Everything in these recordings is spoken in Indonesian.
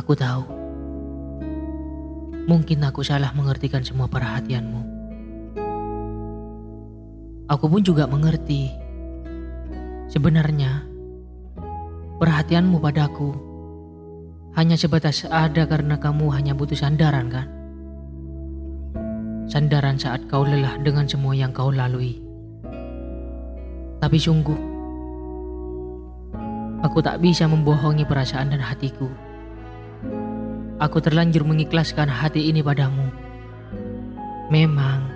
Aku tahu. Mungkin aku salah mengertikan semua perhatianmu. Aku pun juga mengerti. Sebenarnya, perhatianmu padaku hanya sebatas ada karena kamu hanya butuh sandaran kan? Sandaran saat kau lelah dengan semua yang kau lalui. Tapi sungguh, aku tak bisa membohongi perasaan dan hatiku. Aku terlanjur mengikhlaskan hati ini padamu. Memang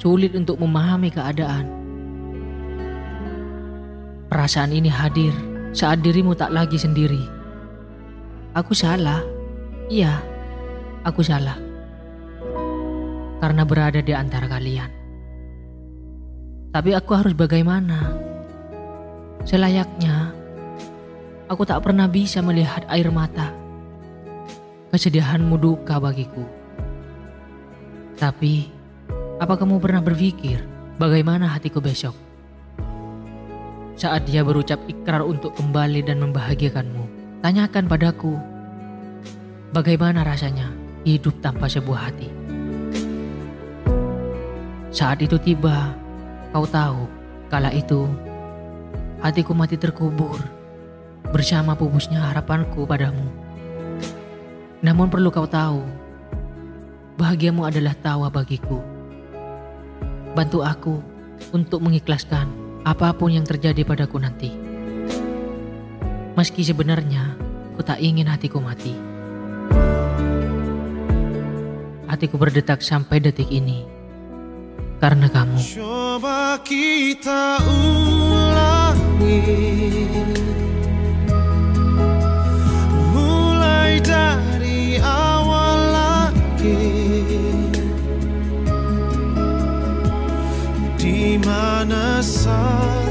sulit untuk memahami keadaan. Perasaan ini hadir saat dirimu tak lagi sendiri. Aku salah. Iya, aku salah. Karena berada di antara kalian. Tapi aku harus bagaimana? Selayaknya, aku tak pernah bisa melihat air mata kesedihanmu duka bagiku. Tapi, apa kamu pernah berpikir bagaimana hatiku besok? Saat dia berucap ikrar untuk kembali dan membahagiakanmu, tanyakan padaku, bagaimana rasanya hidup tanpa sebuah hati? Saat itu tiba, kau tahu, kala itu hatiku mati terkubur bersama pupusnya harapanku padamu. Namun perlu kau tahu, bahagiamu adalah tawa bagiku. Bantu aku untuk mengikhlaskan apa pun yang terjadi padaku nanti. Meski sebenarnya ku tak ingin hatiku mati. Hatiku berdetak sampai detik ini karena kamu. Coba kita ulangi Di